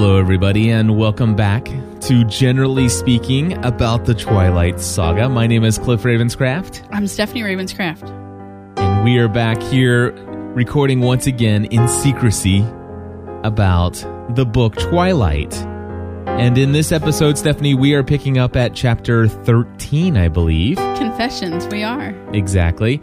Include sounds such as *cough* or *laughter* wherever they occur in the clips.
Hello, everybody, and welcome back to Generally Speaking About the Twilight Saga. My name is Cliff Ravenscraft, I'm Stephanie Ravenscraft. and we are back here recording once again in secrecy about the book Twilight. And in this episode, Stephanie, we are picking up at chapter 13, I believe. Confessions, we are. Exactly.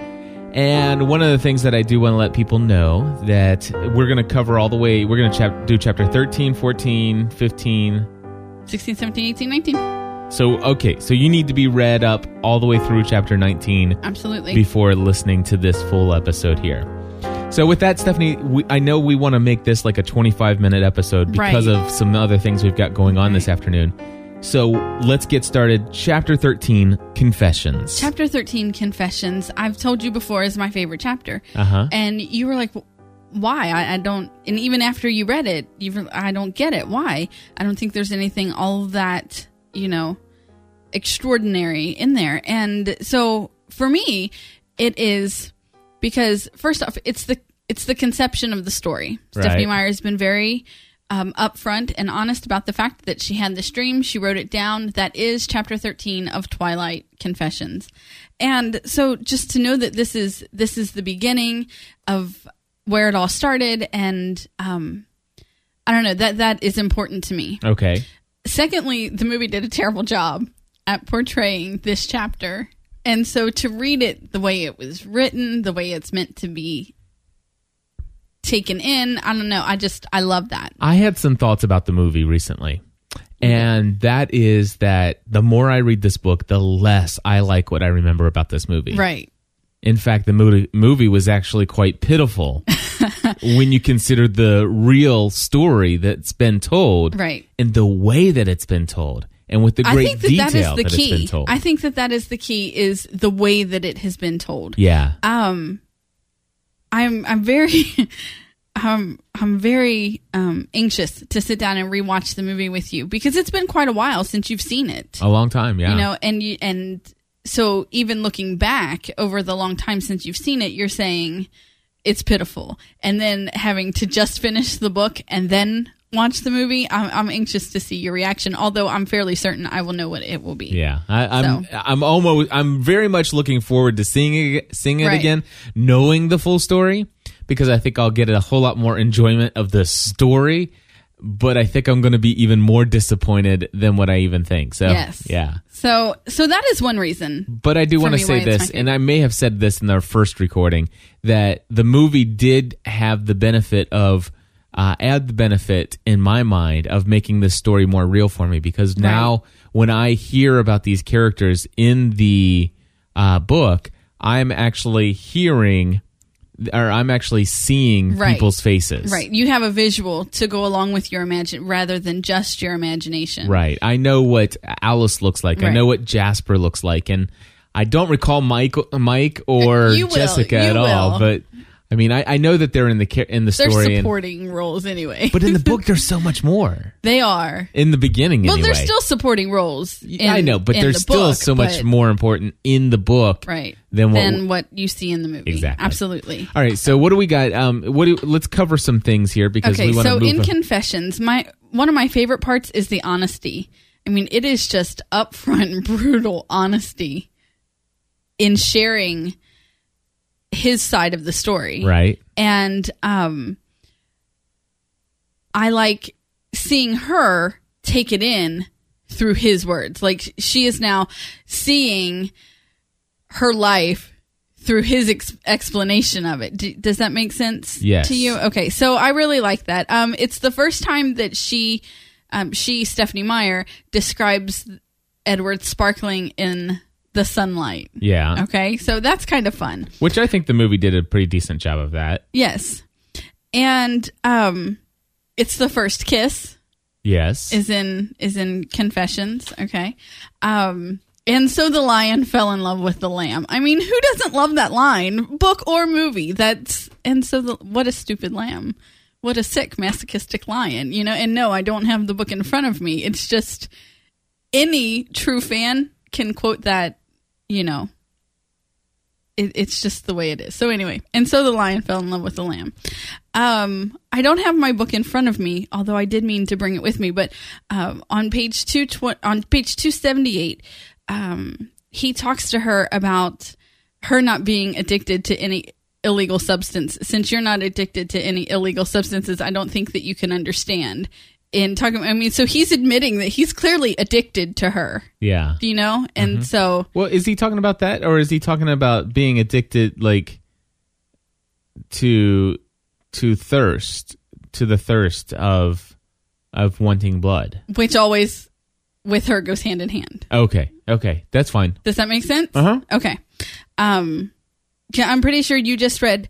And one of the things that I do want to let people know that we're going to cover all the way, we're going to chap- do chapter 13, 14, 15, 16, 17, 18, 19. So, okay, so you need to be read up all the way through chapter 19 Absolutely. before listening to this full episode here. So, with that, Stephanie, we, I know we want to make this like a 25 minute episode because Right. of some other things we've got going on this afternoon. So, let's get started. Chapter 13 Confessions. chapter 13, Confessions, I've told you before is my favorite chapter. Uh huh. And you were like, why? I, I don't, and even after you read it, you were, I don't get it. Why? I don't think there's anything all that, you know, extraordinary in there. And so for me, it is because first off, it's the, it's the conception of the story. Stephanie Right. Meyer has been very um, upfront and honest about the fact that she had this dream. She wrote it down. That is chapter 13 of Twilight Confessions. And so just to know that this is this is the beginning of where it all started and um I don't know that that is important to me. Okay. Secondly, the movie did a terrible job at portraying this chapter. And so to read it the way it was written, the way it's meant to be taken in, I don't know, I just I love that. I had some thoughts about the movie recently. And that is that the more I read this book, the less I like what I remember about this movie. Right. In fact, the movie, movie was actually quite pitiful *laughs* when you consider the real story that's been told Right. and the way that it's been told and with the great I think that detail that is the it's been key. told. I think that that is the key is the way that it has been told. yeah. Um I'm I'm very *laughs* um I'm very um anxious to sit down and rewatch the movie with you because it's been quite a while since you've seen it. a long time, yeah. You know, and you and so even looking back over the long time since you've seen it, you're saying it's pitiful. And then having to just finish the book and then watch the movie, I'm, I'm anxious to see your reaction. Although I'm fairly certain I will know what it will be. Yeah, I, I'm. So. I'm almost. I'm very much looking forward to seeing it, seeing it Right. again, knowing the full story, because I think I'll get a whole lot more enjoyment of the story. But I think I'm going to be even more disappointed than what I even think. So Yes. yeah. So so that is one reason. But I do want to say why it's my this, and I may have said this in our first recording, that the movie did have the benefit of, uh, add the benefit in my mind of making this story more real for me because now when I hear about these characters in the uh, book, I'm actually hearing, or I'm actually seeing Right. people's faces. Right. You have a visual to go along with your imagine rather than just your imagination. Right. I know what Alice looks like. I know what Jasper looks like, and I don't recall Mike, Mike or will. Jessica at all. But I mean, I, I know that they're in the in the They're story, and, supporting roles anyway. but in the book, *laughs* there's so much more. they are. In the beginning, Well, anyway. they're still supporting roles. In, I know, but in they're the still book, so much but- more important in the book, right Than what? than what you see in the movie. Exactly. Absolutely. all right. So what do we got? Um, what do, let's cover some things here because Okay, we want to so move. in on. Confessions, my one of my favorite parts is the honesty. I mean, it is just upfront, *laughs* brutal honesty in sharing his side of the story. right. and um I like seeing her take it in through his words. Like she is now seeing her life through his ex- explanation of it. D- does that make sense Yes. to you? Okay, so I really like that. Um, it's the first time that she, um, she Stephanie Meyer describes Edward sparkling in the sunlight. Yeah. Okay, so that's kind of fun. Which I think the movie did a pretty decent job of that. Yes. And um it's the first kiss Yes. is in is in Confessions, okay? Um and so the lion fell in love with the lamb. I mean, who doesn't love that line, book or movie? That's and so the what a stupid lamb. What a sick masochistic lion, you know? And no, I don't have the book in front of me. It's just any true fan can quote that, you know, it, it's just the way it is. So anyway, and so the lion fell in love with the lamb. Um, I don't have my book in front of me, although I did mean to bring it with me. But um, on page two tw- on page two seventy eight, um, he talks to her about her not being addicted to any illegal substance. Since you're not addicted to any illegal substances, I don't think that you can understand. In talking, I mean, so he's admitting that he's clearly addicted to her. Yeah. You know, and so Well, is he talking about that, or is he talking about being addicted, like to to thirst, to the thirst of of wanting blood? which always with her goes hand in hand. Okay, okay, that's fine. Does that make sense? Uh huh. Okay. Um, yeah, I'm pretty sure you just read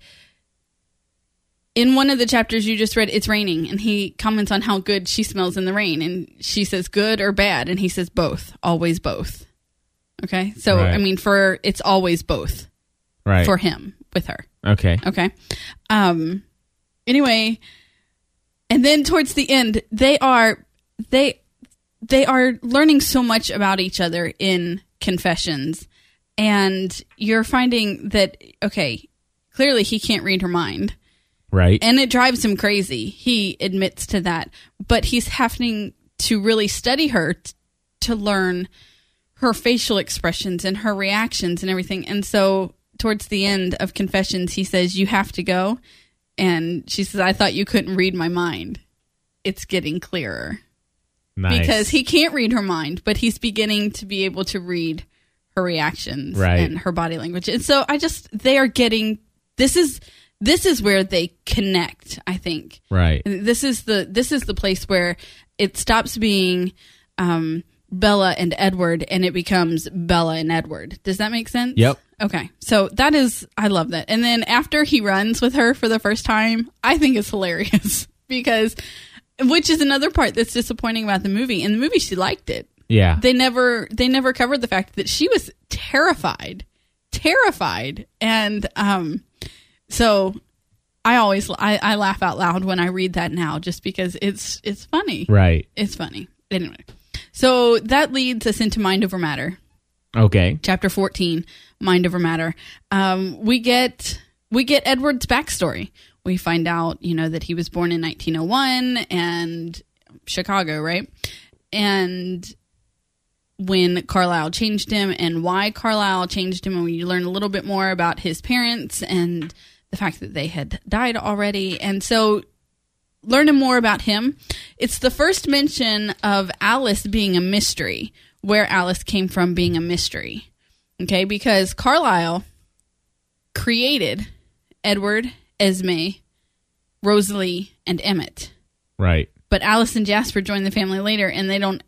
in one of the chapters you just read. It's raining, and he comments on how good she smells in the rain, and she says good or bad, and he says both, always both. Okay, so Right. I mean, for it's always both Right. for him with her. okay. Okay. Um anyway, and then towards the end, they are they they are learning so much about each other in confessions and you're finding that okay, clearly he can't read her mind Right. and it drives him crazy. He admits to that, but he's having to really study her t- to learn her facial expressions and her reactions and everything. And so, towards the end of Confessions, he says, "You have to go," and she says, "I thought you couldn't read my mind." It's getting clearer nice. because he can't read her mind, but he's beginning to be able to read her reactions Right. and her body language. And so I just they are getting this is this is where they connect, I think. right. This is the this is the place where it stops being um Bella and Edward and it becomes Bella and Edward. Does that make sense? Yep. Okay. So that is I love that. And then after he runs with her for the first time, I think it's hilarious *laughs* because which is another part that's disappointing about the movie. In the movie she liked it. Yeah. They never they never covered the fact that she was terrified. Terrified. And um so I always I, I laugh out loud when I read that now just because it's it's funny. right. It's funny. Anyway. So that leads us into Mind Over Matter Okay. chapter 14 mind over matter um, we get we get edward's backstory we find out you know that he was born in 1901 and chicago right and when carlisle changed him and why carlisle changed him and we learn a little bit more about his parents and the fact that they had died already and so learning more about him. It's the first mention of Alice being a mystery, where Alice came from being a mystery. Okay, because Carlisle created Edward, Esme, Rosalie, and Emmett. Right. But Alice and Jasper joined the family later and they don't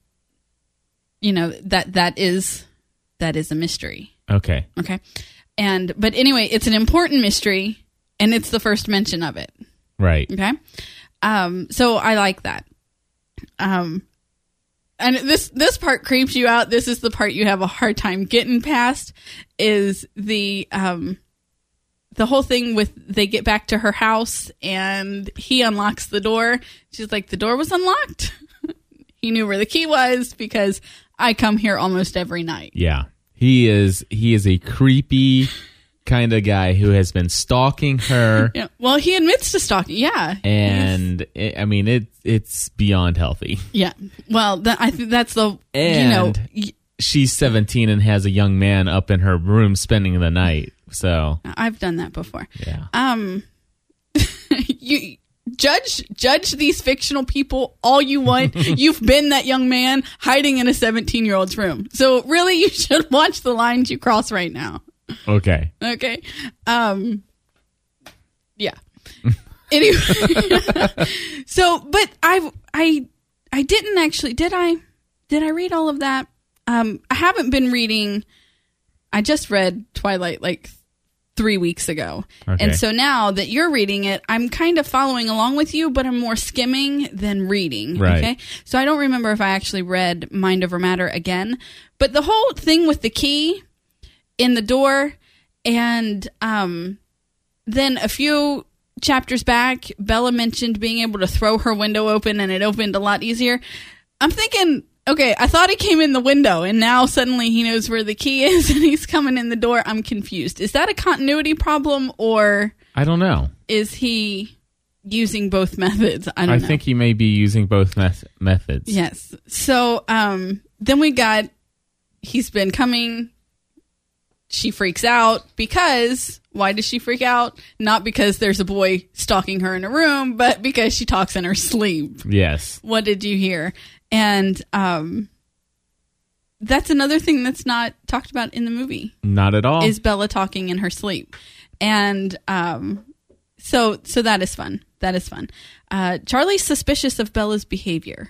you know, that that is that is a mystery. Okay. Okay. And but anyway, it's an important mystery and it's the first mention of it. Right. Okay. Um, so I like that. Um, and this this part creeps you out. This is the part you have a hard time getting past. Is the um the whole thing with they get back to her house and he unlocks the door. She's like, the door was unlocked. *laughs* he knew where the key was because I come here almost every night. Yeah. He is he is a creepy kind of guy who has been stalking her *laughs* Yeah. Well, he admits to stalking. Yeah. and it, I mean it it's beyond healthy. Yeah. Well, that, I think that's the And you know y- she's 17 and has a young man up in her room spending the night. So, I've done that before. yeah. um *laughs* you judge judge these fictional people all you want *laughs* you've been that young man hiding in a 17 year old's room so really you should watch the lines you cross right now Okay. okay um yeah *laughs* anyway *laughs* so but i i i didn't actually did i did i read all of that um i haven't been reading i just read twilight like three weeks ago Okay. and so now that you're reading it i'm kind of following along with you but i'm more skimming than reading Right. okay so i don't remember if i actually read mind over matter again but the whole thing with the key in the door and um then a few chapters back bella mentioned being able to throw her window open and it opened a lot easier i'm thinking Okay, I thought he came in the window and now suddenly he knows where the key is *laughs* and he's coming in the door. I'm confused. Is that a continuity problem or I don't know. is he using both methods? I don't I know. think he may be using both meth- methods. Yes. So um then we got he's been coming she freaks out because why does she freak out? Not because there's a boy stalking her in a room, but because she talks in her sleep. Yes. What did you hear? And um that's another thing that's not talked about in the movie Not at all. is Bella talking in her sleep. And um so so that is fun. That is fun. Uh Charlie's suspicious of Bella's behavior.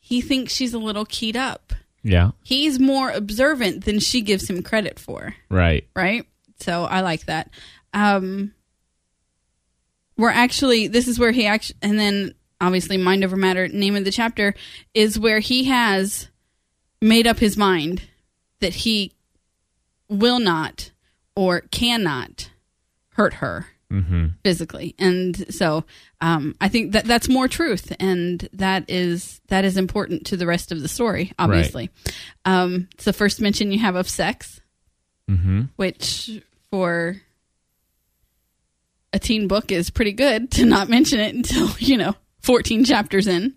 He thinks she's a little keyed up. Yeah. He's more observant than she gives him credit for, Right. right? So I like that. Um we're actually this is where he actually and then obviously mind over matter name of the chapter is where he has made up his mind that he will not or cannot hurt her Mm-hmm. physically and so um, i think that that's more truth and that is that is important to the rest of the story obviously um, it's the first mention you have of sex Mm-hmm. which for a teen book is pretty good to not mention it until *laughs* you know 14 chapters in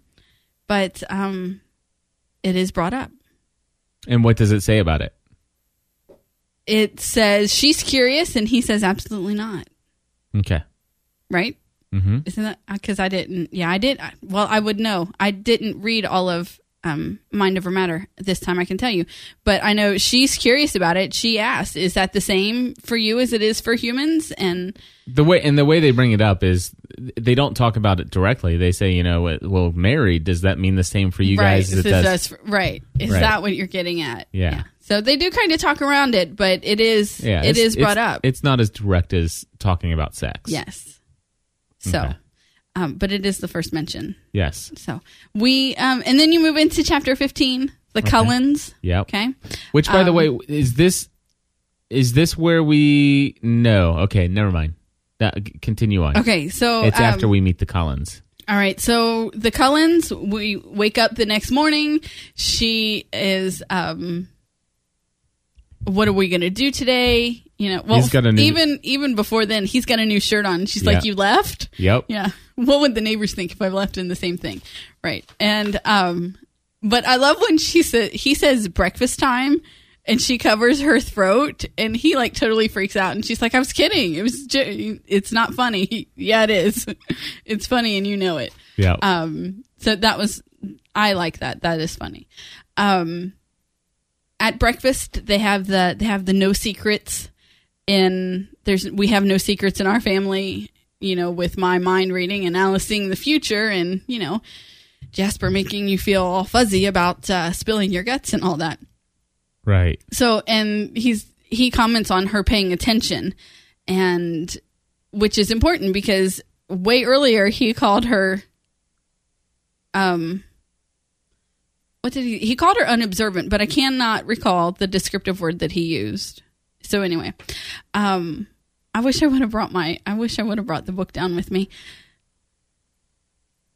but um it is brought up And what does it say about it? it says she's curious and he says absolutely not Okay. right Mm-hmm. isn't that because i didn't yeah i did I- well i would know i didn't read all of um, mind over matter this time i can tell you but i know she's curious about it she asked is that the same for you as it is for humans and The way and the way they bring it up is they don't talk about it directly. They say, you know, well, married. Does that mean the same for you right guys as it does? right is Right. that what you're getting at Yeah. So they do kind of talk around it but it is yeah, it is brought it's- up It's not as direct as talking about sex. yes so Okay. um, but it is the first mention Yes. so we um, and then you move into chapter 15 the cullens Yeah. okay Which, by the Um, way, is this is this where we? No. Okay. Never mind. That, continue on. okay so It's um, after we meet the Cullens. All right, so the Cullens, we wake up the next morning. She is, um, what are we going to do today? You know, well, He's got a new- even even before then, he's got a new shirt on. She's like, "You left." Yep. Yeah. What would the neighbors think if I left in the same thing? Right. And um but I love when she said he says breakfast time and she covers her throat and he like totally freaks out and she's like I was kidding. It was ju- it's not funny. *laughs* yeah, it is. *laughs* it's funny and you know it. Yep. Um so that was I like that. That is funny. Um at breakfast they have the they have the no secrets in there's we have no secrets in our family you know with my mind reading and alice seeing the future and you know jasper making you feel all fuzzy about uh, spilling your guts and all that right. so and he's he comments on her paying attention and which is important because way earlier he called her um what did he he called her unobservant but i cannot recall the descriptive word that he used. So anyway um i wish i would have brought my i wish i would have brought the book down with me.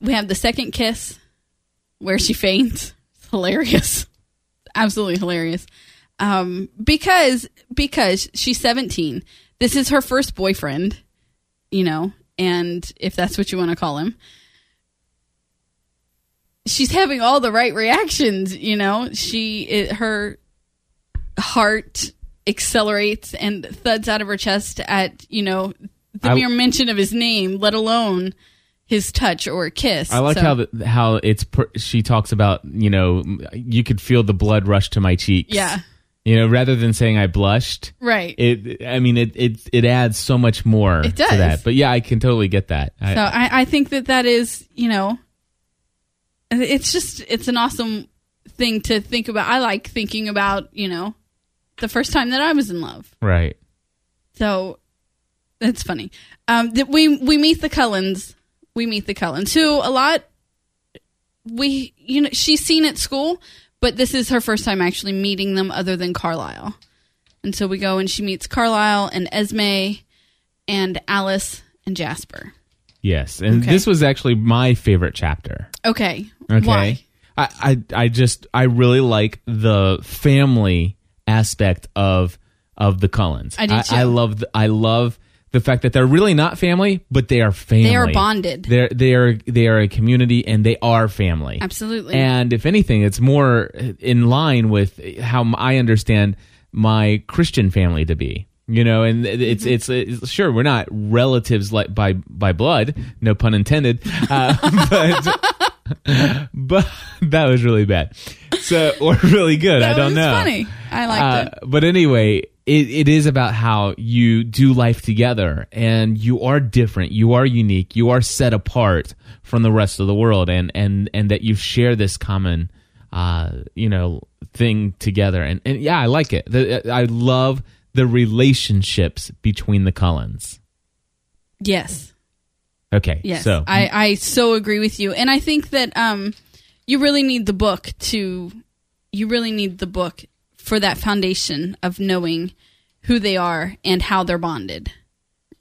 We have the second kiss where she faints. It's hilarious. *laughs* Absolutely hilarious. Um because because she's 17 this is her first boyfriend you know and if that's what you want to call him she's having all the right reactions you know she it, her heart accelerates and thuds out of her chest at you know the I- mere mention of his name let alone his touch or kiss I like So- how the, how it's per, she talks about you know you could feel the blood rush to my cheeks. yeah You know, rather than saying I blushed, right it. I mean, it it it adds so much more It to does. that. But yeah, I can totally get that. I, So I, I think that that is, you know, it's just it's an awesome thing to think about. I like thinking about, you know, the first time that I was in love. right. So that's funny. Um, that we we meet the Cullens. We meet the Cullens, who a lot we you know she's seen at school, but this is her first time actually meeting them, other than Carlisle. And so we go and she meets Carlisle and Esme and Alice and Jasper. Yes, and Okay. this was actually my favorite chapter. Okay. Okay. Why? I, I I just I really like the family aspect of of the Cullens. I do too. I love the, I love the fact that they're really not family, but they are family. They are bonded. They're they are they are a community and they are family. Absolutely. And if anything, it's more in line with how I understand my Christian family to be. You know, and it's, Mm-hmm. it's it's sure we're not relatives like by by blood, no pun intended, uh, *laughs* but but that was really bad. So or really good, I don't know. funny. I liked it. Uh, But anyway, it, it is about how you do life together and you are different. You are unique. You are set apart from the rest of the world and, and, and that you share this common, uh, you know, thing together. And, and yeah, I like it. I love the relationships between the Cullens. Yes. Okay. Yes. So I, I so agree with you. And I think that um you really need the book to you really need the book for that foundation of knowing who they are and how they're bonded.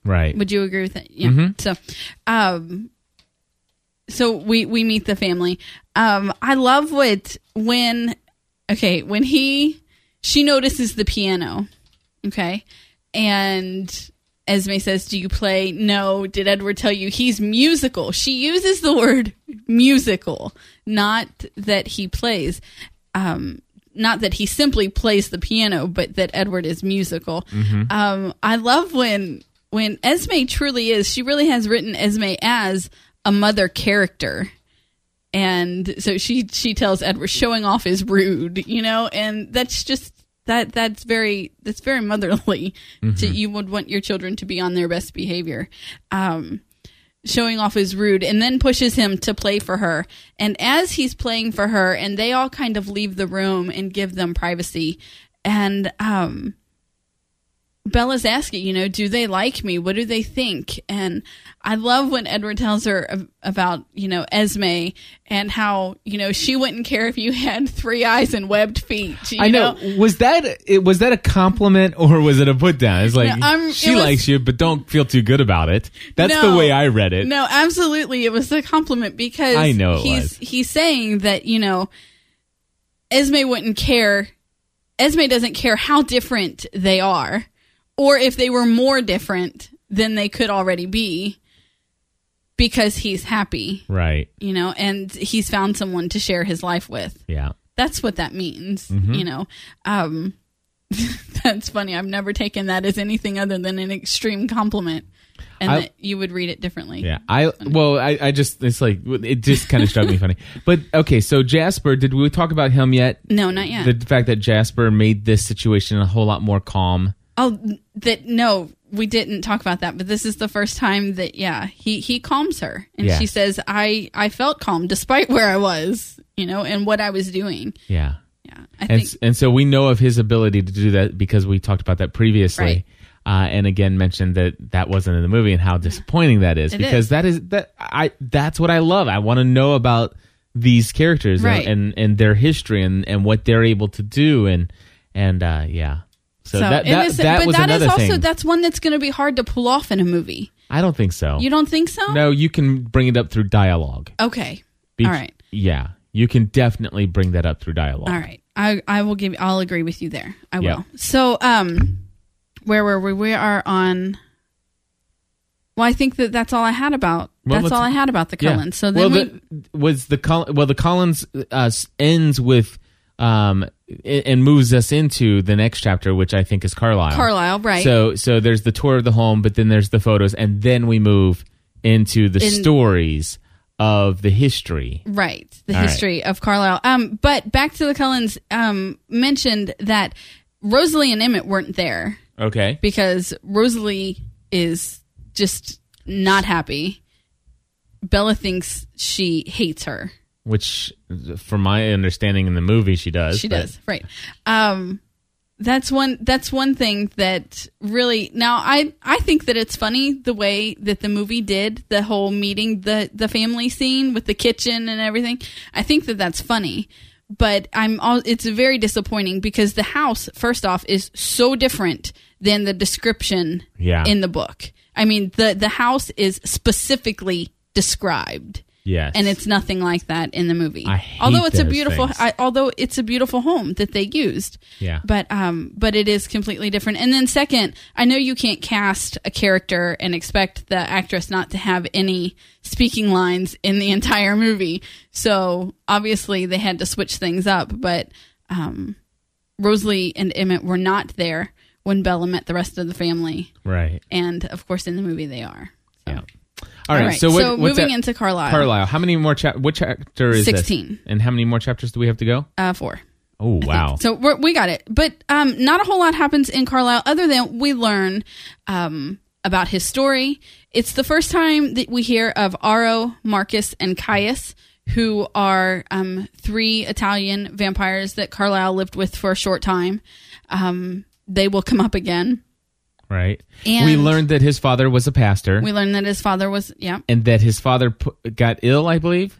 right. Would you agree with that? Yeah. Mm-hmm. So, um, so we we meet the family. Um, I love what when okay when he she notices the piano, okay, and Esme says, "Do you play?" No. Did Edward tell you he's musical? She uses the word musical, not that he plays. Um, not that he simply plays the piano, but that Edward is musical. Um, I love when when Esme truly is. She really has written Esme as a mother character, and so she she tells Edward showing off is rude, you know, and that's just that that's very that's very motherly. To you would want your children to be on their best behavior. Um, showing off is rude and then pushes him to play for her. And as he's playing for her, and they all kind of leave the room and give them privacy. And um, Bella's asking, you know, do they like me? What do they think? And I love when Edward tells her about, you know, Esme and how, you know, she wouldn't care if you had three eyes and webbed feet. You I know. Was that it? Was that a compliment or was it a put down? It's like No, she it was- likes you, but don't feel too good about it. That's No. the way I read it. No, absolutely. It was a compliment because I know he's was. he's saying that, you know, Esme wouldn't care Esme doesn't care how different they are or if they were more different than they could already be because he's happy, Right. you know, and he's found someone to share his life with. Yeah. That's what that means, Mm-hmm. you know. Um *laughs* that's funny. I've never taken that as anything other than an extreme compliment. And I- that you would read it differently. Yeah. I well, I, I just it's like it just kind of struck me funny. *laughs* But okay, so Jasper, did we talk about him yet? No, not yet. The fact that Jasper made this situation a whole lot more calm. Oh, that no, we didn't talk about that. But this is the first time that yeah, he he calms her, and Yeah. she says, "I I felt calm despite where I was, you know, and what I was doing." Yeah. Yeah, I And think and so we know of his ability to do that because we talked about that previously. Right. Uh, and again mentioned that that wasn't in the movie and how disappointing that is It because is. that is that I that's what I love. I want to know about these characters Right. and, and and their history and and what they're able to do and and uh, yeah. So, that and that, this- that but was that is another also thing. that's one that's going to be hard to pull off in a movie. I don't think so. You don't think so? no, you can bring it up through dialogue. Okay. Be- All right. Yeah, you can definitely bring that up through dialogue. All right. I I will give I'll agree with you there. I Yeah. will. So um where were we? We are on Well, I think that that's all I had about Well, that's all I had about the Yeah. Cullens. So well, then we the, was the Col- well the Cullens uh, ends with um and moves us into the next chapter, which I think is Carlisle. Carlisle, right. So so there's the tour of the home, but then there's the photos, and then we move into the In- stories of the history. Right, the All right. history of Carlisle. Um, but back to the Cullens. Um, mentioned that Rosalie and Emmett weren't there Okay. because Rosalie is just not happy. Bella thinks she hates her. Which, from my understanding in the movie, she does. She but- does, right? Um, that's one. That's one thing that really. Now, I I think that it's funny the way that the movie did the whole meeting the the family scene with the kitchen and everything. I think that that's funny, but I'm all. It's very disappointing because the house, first off, is so different than the description Yeah. in the book. I mean, the the house is specifically described. Yes. and it's nothing like that in the movie. Although it's a beautiful. I, although it's a beautiful home that they used. Yeah. But um, but it is completely different. And then second, I know you can't cast a character and expect the actress not to have any speaking lines in the *laughs* entire movie. So obviously they had to switch things up. But um, Rosalie and Emmett were not there when Bella met the rest of the family, right. and of course in the movie they are. All right. All right, So, what, so moving that- into Carlisle. Carlisle. How many more chap? What chapter is this? 16. And how many more chapters do we have to go? Uh, four. Oh *laughs* wow. So we're, we got it, but um, not a whole lot happens in Carlisle other than we learn um, about his story. It's the first time that we hear of Aro, Marcus, and Caius, who are um, three Italian vampires that Carlisle lived with for a short time. Um, they will come up again. Right. And- we learned that his father was a pastor, We learned that his father was yeah. and that his father pu- got ill. I believe.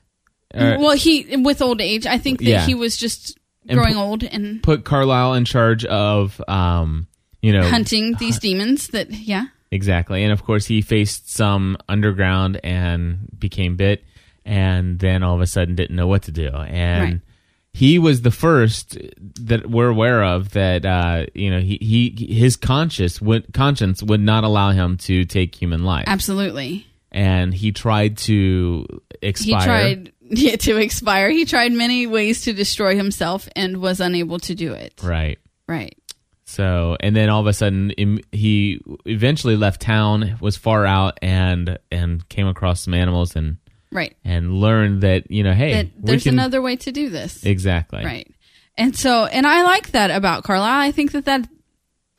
Uh, well, he with old age, I think that Yeah. he was just growing pu- old and put Carlisle in charge of, um, you know, hunting these demons. That yeah. Exactly. And of course, he faced some underground and became bit, and then all of a sudden didn't know what to do. And Right. He was the first that we're aware of that, uh, you know, he, he his conscience would, conscience would not allow him to take human life. Absolutely. And he tried to expire. He tried *laughs* yeah, to expire. He tried many ways to destroy himself and was unable to do it. Right. Right. So, and then all of a sudden, he eventually left town, was far out, and and came across some animals and Right. and learn that you know, hey, that there's can another way to do this. exactly Right. And so, and I like that about Carlisle. I think that that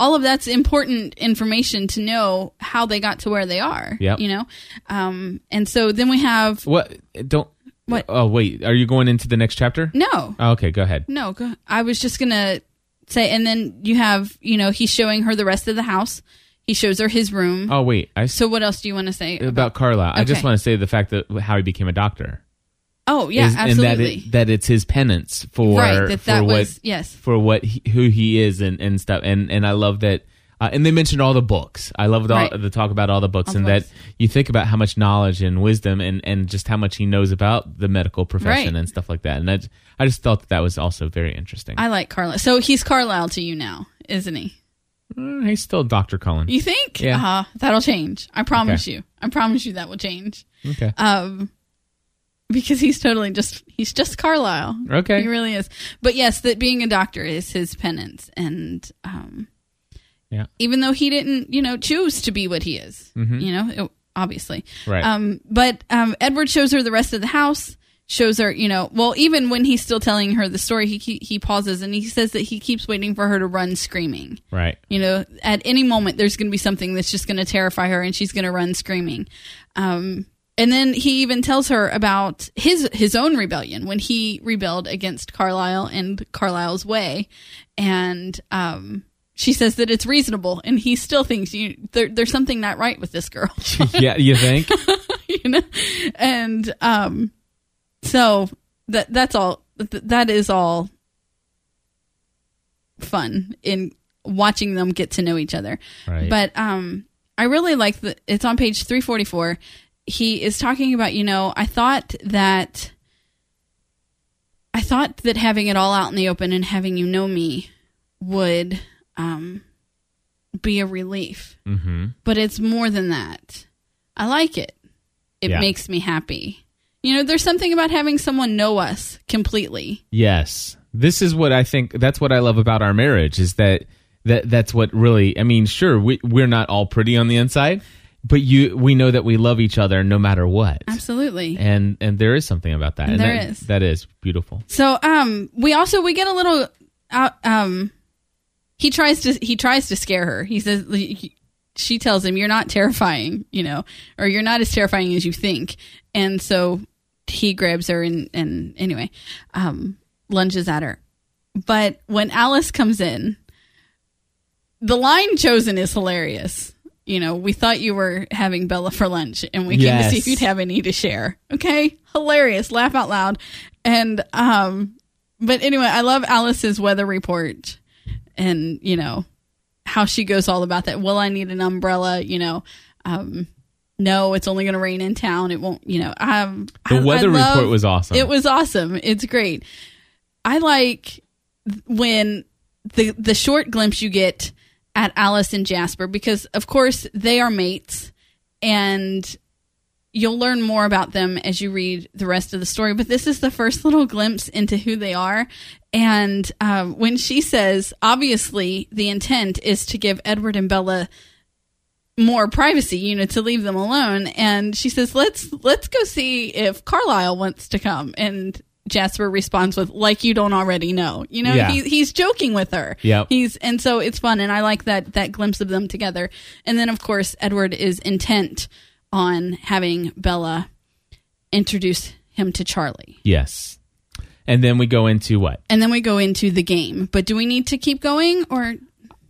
all of that's important information to know how they got to where they are. Yep. You know, um, and so then we have What? Don't. What? Oh wait, are you going into the next chapter? no, Oh, okay, go ahead. no. Go, I was just gonna say, and then you have, you know, he's showing her the rest of the house. He shows her his room. Oh wait, I So what else do you want to say about Carlisle. I just Okay. want to say the fact that how he became a doctor. Oh yeah, Is- absolutely. And that it, that it's his penance for right. That for that what was yes. for what he, who he is and, and stuff. And and I love that. Uh, and they mentioned all the books. I love the, Right. the talk about all the books, All the and books. that you think about how much knowledge and wisdom and, and just how much he knows about the medical profession Right. and stuff like that. And that, I just thought that, that was also very interesting. I like Carlisle. So he's Carlisle to you now, isn't he? Mm, he's still Doctor Cullen. You think? Yeah. Uh, that'll change. I promise Okay. you. I promise you that will change. Okay. Um, because he's totally just he's just Carlisle. Okay. He really is. But yes, that being a doctor is his penance, and um, Yeah. even though he didn't, you know, choose to be what he is, you know, it- obviously. Mm-hmm. Right. Um, but um, Edward shows her the rest of the house. Shows her, you know, well, even when he's still telling her the story, he he pauses and he says that he keeps waiting for her to run screaming. right. You know, at any moment there's going to be something that's just going to terrify her, and she's going to run screaming. Um, and then he even tells her about his his own rebellion when he rebelled against Carlisle and Carlisle's way, and um, she says that it's reasonable, and he still thinks you there, there's something not right with this girl, *laughs* yeah, you think? *laughs* you know, and um, so that that's all th- that is all fun in watching them get to know each other. Right. But um I really like the it's on page 344. He is talking about, you know, I thought that I thought that having it all out in the open and having you know me would um be a relief. mm-hmm. But it's more than that. I like it. It Yeah. makes me happy. You know, there's something about having someone know us completely. Yes. This is what I think that's what I love about our marriage is that that that's what really I mean, sure, we we're not all pretty on the inside, but you we know that we love each other no matter what. Absolutely. And and there is something about that. And There that, is. That is beautiful. So um we also we get a little out um he tries to he tries to scare her. He says she tells him you're not terrifying, you know, or you're not as terrifying as you think. And so he grabs her and and anyway, um lunges at her. But when Alice comes in, the line chosen is hilarious. You know, we thought you were having Bella for lunch and we came to see if you'd have any to share. Okay? Hilarious. Laugh out loud. And um but anyway, I love Alice's weather report and, you know, how she goes all about that. Will I need an umbrella, you know? Um no, it's only going to rain in town. It won't, you know. Um, The I- I weather love- report was awesome. It was awesome. It's great. I like when the the short glimpse you get at Alice and Jasper because of course they are mates and you'll learn more about them as you read the rest of the story. But this is the first little glimpse into who they are. And um, when she says obviously the intent is to give edward and bella more privacy you know to leave them alone. And she says let's let's go see if carlisle wants to come. And jasper responds with like you don't already know. You know Yeah. he, he's joking with her. Yeah, he's and so it's fun. And i like that that glimpse of them together. And then of course edward is intent on having bella introduce him to charlie yes. And then we go into what? and then we go into the game but do we need to keep going or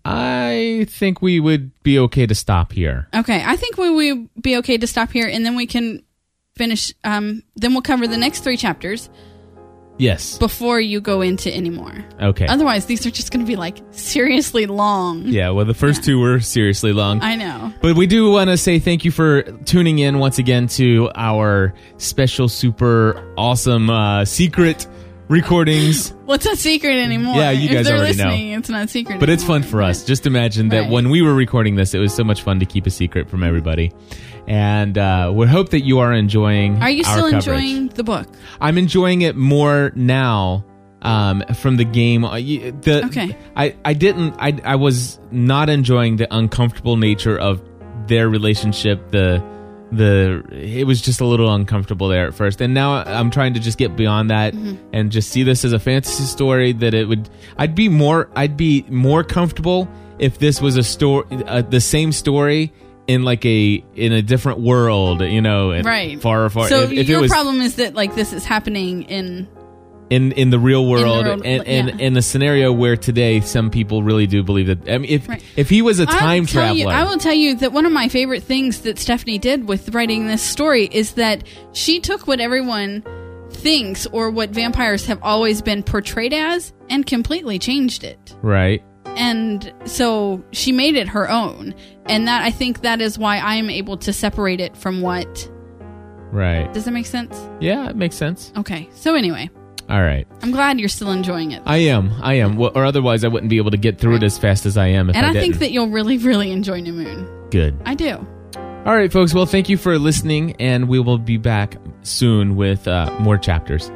I think we would be okay to stop here. okay i think we would be okay to stop here and then we can finish um then we'll cover the next three chapters Yes. before you go into any more Okay. otherwise these are just going to be like seriously long Yeah, well, the first two were seriously long. i know But we do want to say thank you for tuning in once again to our special, super awesome uh, secret recordings. well it's not secret anymore Yeah, you if guys they're already know. listening it's not secret But it's fun for us. Just imagine that Right. when we were recording this, it was so much fun to keep a secret from everybody. And uh, we hope that you are enjoying. Are you still coverage. enjoying the book? I'm enjoying it more now um, from the game. Uh, The, Okay. I, I didn't. I, I was not enjoying the uncomfortable nature of their relationship. The the it was just a little uncomfortable there at first, and now I'm trying to just get beyond that Mm-hmm. and just see this as a fantasy story. That it would. I'd be more. I'd be more comfortable if this was a story, uh, the same story. In like a in a different world, you know, and Right. far, far. So if, if your was, problem is that like this is happening in in in the real world world, and and yeah. in a scenario where today some people really do believe that I mean if Right. if he was a time tell traveler You, I will tell you that one of my favorite things that Stephanie did with writing this story is that she took what everyone thinks or what vampires have always been portrayed as and completely changed it. right And so she made it her own. And that I think that is why I'm able to separate it from what right does that make sense? yeah it makes sense Okay. So anyway, all right. I'm glad you're still enjoying it. I am. I am. Well, or otherwise I wouldn't be able to get through it as fast as I am if and I, I, think that you'll really, really enjoy New Moon. good. I do. all right folks. Well thank you for listening and we will be back soon with uh, more chapters